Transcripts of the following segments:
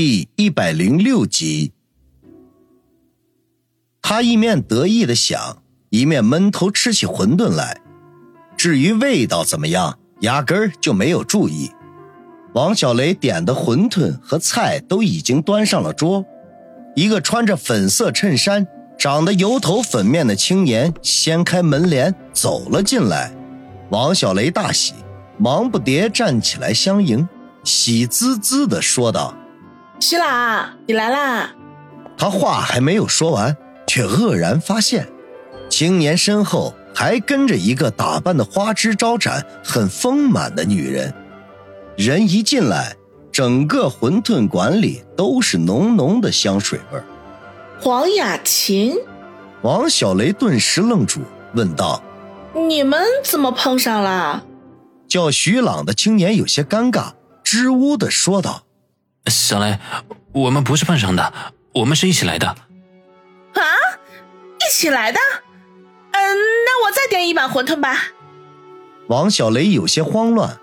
第一百零六集。他一面得意的想，一面闷头吃起馄饨来。至于味道怎么样，压根儿就没有注意。王小雷点的馄饨和菜都已经端上了桌，一个穿着粉色衬衫、长得油头粉面的青年掀开门帘走了进来。王小雷大喜，忙不迭站起来相迎，喜滋滋地说道：“徐朗，你来啦！”他话还没有说完，却愕然发现，青年身后还跟着一个打扮的花枝招展、很丰满的女人。人一进来，整个馄饨馆里都是浓浓的香水味儿。黄雅琴，王小雷顿时愣住，问道：“你们怎么碰上了？”叫徐朗的青年有些尴尬，支吾的说道：“小雷，我们不是碰上的，我们是一起来的。”啊，一起来的？嗯，那我再点一碗馄饨吧。王小雷有些慌乱。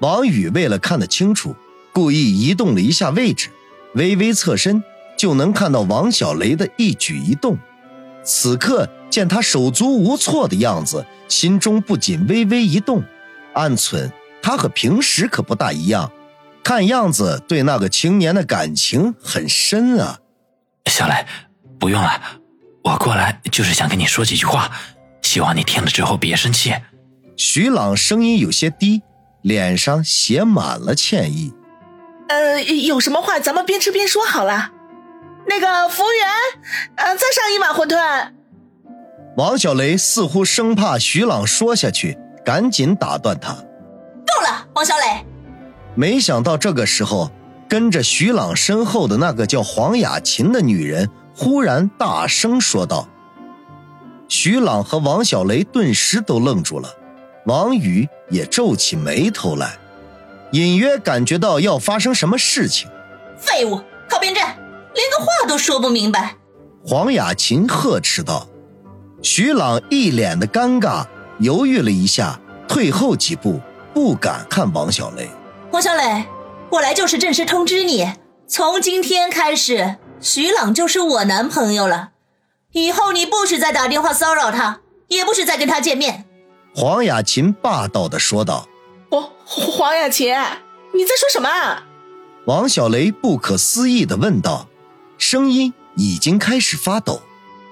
王宇为了看得清楚，故意移动了一下位置，微微侧身就能看到王小雷的一举一动。此刻见他手足无措的样子，心中不仅微微一动，暗忖他和平时可不大一样，看样子对那个青年的感情很深啊。小雷，不用了，我过来就是想跟你说几句话，希望你听了之后别生气。徐朗声音有些低。脸上写满了歉意。呃，有什么话咱们边吃边说好了。那个服务员，呃，再上一碗馄饨。王小雷似乎生怕徐朗说下去，赶紧打断他：“够了，王小雷。”没想到这个时候，跟着徐朗身后的那个叫黄雅琴的女人忽然大声说道。徐朗和王小雷顿时都愣住了。王宇也皱起眉头来，隐约感觉到要发生什么事情。废物，靠边站，连个话都说不明白。黄雅琴呵斥道。徐朗一脸的尴尬，犹豫了一下，退后几步，不敢看王小雷。王小雷，我来就是正式通知你，从今天开始，徐朗就是我男朋友了。以后你不许再打电话骚扰他，也不许再跟他见面。黄雅琴霸道的说道：“黄黄雅琴，你在说什么？”王小雷不可思议的问道，声音已经开始发抖。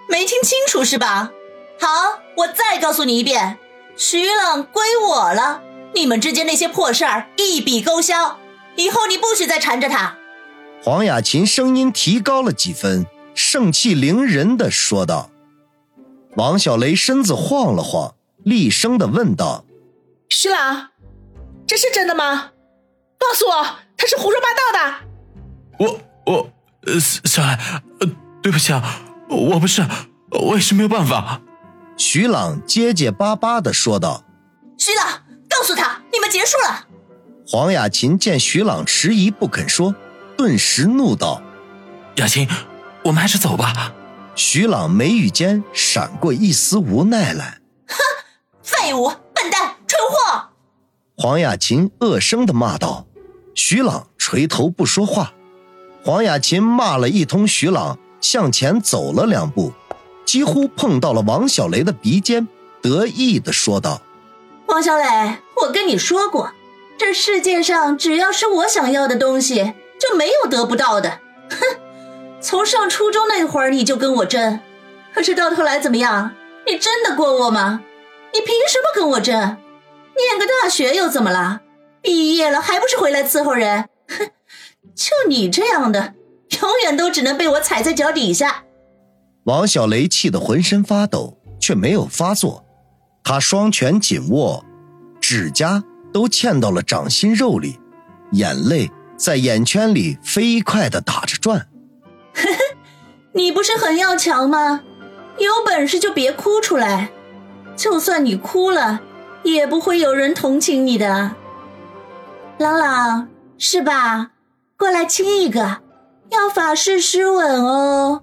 没听清楚是吧？好，我再告诉你一遍，徐朗归我了，你们之间那些破事儿一笔勾销，以后你不许再缠着他。黄雅琴声音提高了几分，盛气凌人的说道。王小雷身子晃了晃。厉声的问道：“徐朗，这是真的吗？告诉我，他是胡说八道的。”“我我呃，小艾，呃，对不起啊，我不是，我也是没有办法。”徐朗结结巴巴的说道。“徐朗，告诉他，你们结束了。”黄雅琴见徐朗迟疑不肯说，顿时怒道：“雅琴，我们还是走吧。”徐朗眉宇间闪过一丝无奈来。哼废物、笨蛋、蠢货！黄雅琴恶声的骂道。徐朗垂头不说话。黄雅琴骂了一通，徐朗向前走了两步，几乎碰到了王小雷的鼻尖，得意的说道：“王小雷，我跟你说过，这世界上只要是我想要的东西，就没有得不到的。哼，从上初中那会儿你就跟我争，可是到头来怎么样？你争得过我吗？”你凭什么跟我争？念个大学又怎么了？毕业了还不是回来伺候人？哼！就你这样的，永远都只能被我踩在脚底下。王小雷气得浑身发抖，却没有发作。他双拳紧握，指甲都嵌到了掌心肉里，眼泪在眼圈里飞快地打着转。呵呵，你不是很要强吗？有本事就别哭出来。就算你哭了，也不会有人同情你的。朗朗，是吧？过来亲一个，要法式湿吻哦。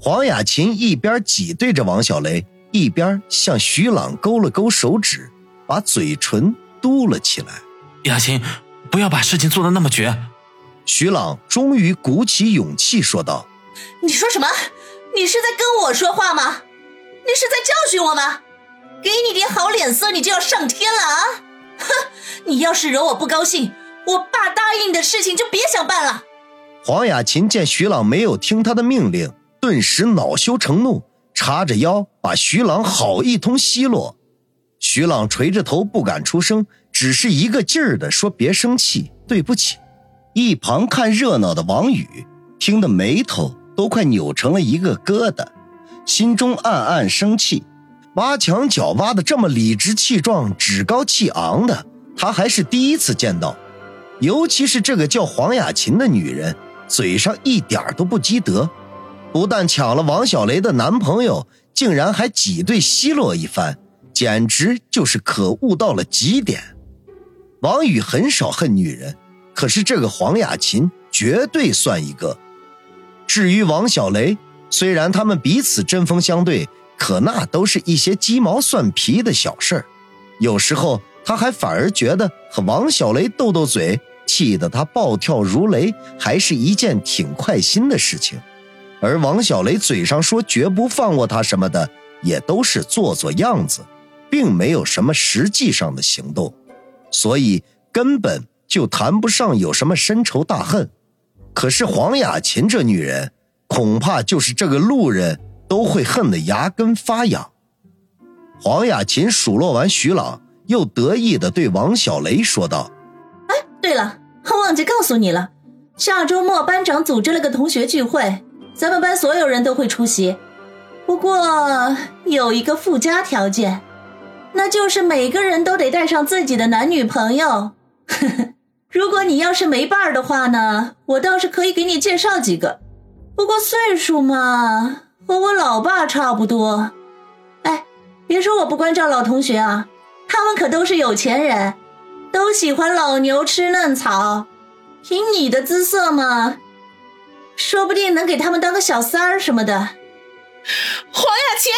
黄雅琴一边挤兑着王小雷，一边向徐朗勾了勾手指，把嘴唇嘟了起来。雅琴，不要把事情做得那么绝。徐朗终于鼓起勇气说道：“你说什么？你是在跟我说话吗？你是在教训我吗？给你点好脸色，你就要上天了啊！哼，你要是惹我不高兴，我爸答应的事情就别想办了。”黄雅琴见徐朗没有听他的命令，顿时恼羞成怒，叉着腰把徐朗好一通奚落。徐朗垂着头不敢出声，只是一个劲儿的说：“别生气，对不起。”一旁看热闹的王宇听得眉头都快扭成了一个疙瘩，心中暗暗生气。挖墙脚挖的这么理直气壮、趾高气昂的，他还是第一次见到。尤其是这个叫黄雅琴的女人，嘴上一点都不积德，不但抢了王小雷的男朋友，竟然还挤兑奚落一番。简直就是可恶到了极点。王宇很少恨女人，可是这个黄雅琴绝对算一个。至于王小雷，虽然他们彼此针锋相对，可那都是一些鸡毛蒜皮的小事儿。有时候他还反而觉得和王小雷斗斗嘴，气得他暴跳如雷，还是一件挺快心的事情。而王小雷嘴上说绝不放过他什么的，也都是做做样子。并没有什么实际上的行动，所以根本就谈不上有什么深仇大恨。可是黄雅琴这女人，恐怕就是这个路人都会恨得牙根发痒。黄雅琴数落完徐朗，又得意地对王小雷说道：“哎，对了，忘记告诉你了，下周末班长组织了个同学聚会，咱们班所有人都会出席，不过有一个附加条件。”那就是每个人都得带上自己的男女朋友。如果你要是没伴儿的话呢，我倒是可以给你介绍几个。不过岁数嘛，和我老爸差不多。哎，别说我不关照老同学啊，他们可都是有钱人，都喜欢老牛吃嫩草。凭你的姿色嘛，说不定能给他们当个小三儿什么的。黄雅琴，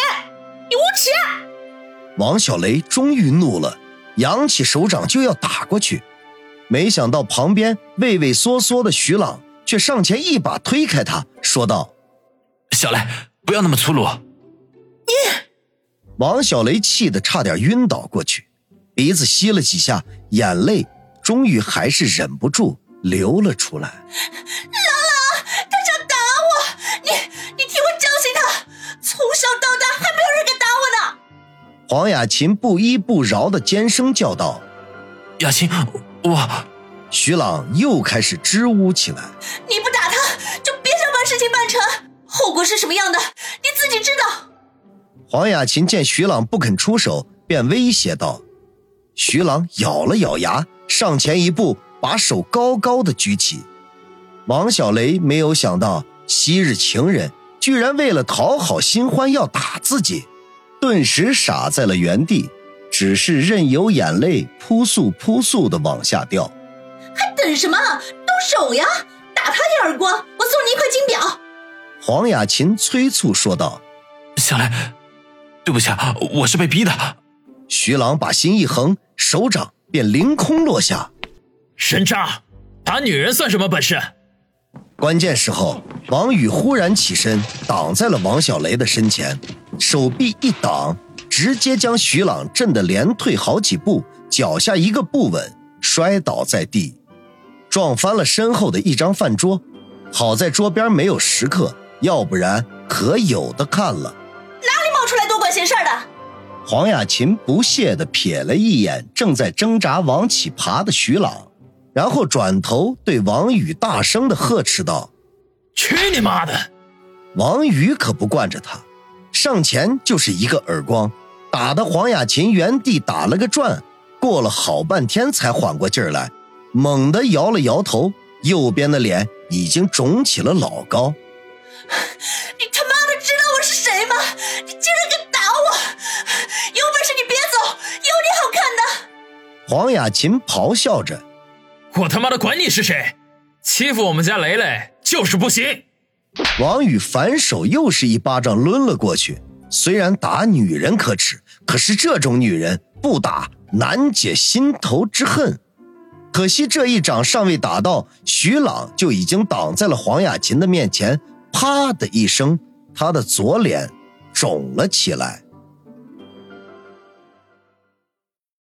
你无耻！王小雷终于怒了，扬起手掌就要打过去，没想到旁边畏畏缩缩的徐朗却上前一把推开他，说道：“小雷，不要那么粗鲁。”你，王小雷气得差点晕倒过去，鼻子吸了几下，眼泪终于还是忍不住流了出来。黄雅琴不依不饶的尖声叫道：“雅琴，我……”徐朗又开始支吾起来：“你不打他，就别想把事情办成，后果是什么样的，你自己知道。”黄雅琴见徐朗不肯出手，便威胁道：“徐朗咬了咬牙，上前一步，把手高高的举起。”王小雷没有想到，昔日情人居然为了讨好新欢要打自己。顿时傻在了原地，只是任由眼泪扑簌扑簌的往下掉。还等什么？动手呀！打他一耳光，我送你一块金表。黄雅琴催促说道：“小雷，对不起，我是被逼的。”徐朗把心一横，手掌便凌空落下。神渣，打女人算什么本事？关键时候，王宇忽然起身，挡在了王小雷的身前。手臂一挡，直接将徐朗震得连退好几步，脚下一个不稳，摔倒在地，撞翻了身后的一张饭桌。好在桌边没有食客，要不然可有的看了。哪里冒出来多管闲事的？黄雅琴不屑地瞥了一眼正在挣扎往起爬的徐朗，然后转头对王宇大声地呵斥道：“去你妈的！”王宇可不惯着他。上前就是一个耳光，打得黄雅琴原地打了个转，过了好半天才缓过劲儿来，猛地摇了摇头，右边的脸已经肿起了老高。你他妈的知道我是谁吗？你竟然敢打我！有本事你别走，有你好看的！黄雅琴咆哮着：“我他妈的管你是谁，欺负我们家雷雷就是不行！”王宇反手又是一巴掌抡了过去。虽然打女人可耻，可是这种女人不打难解心头之恨。可惜这一掌尚未打到，徐朗就已经挡在了黄雅琴的面前。啪的一声，他的左脸肿了起来。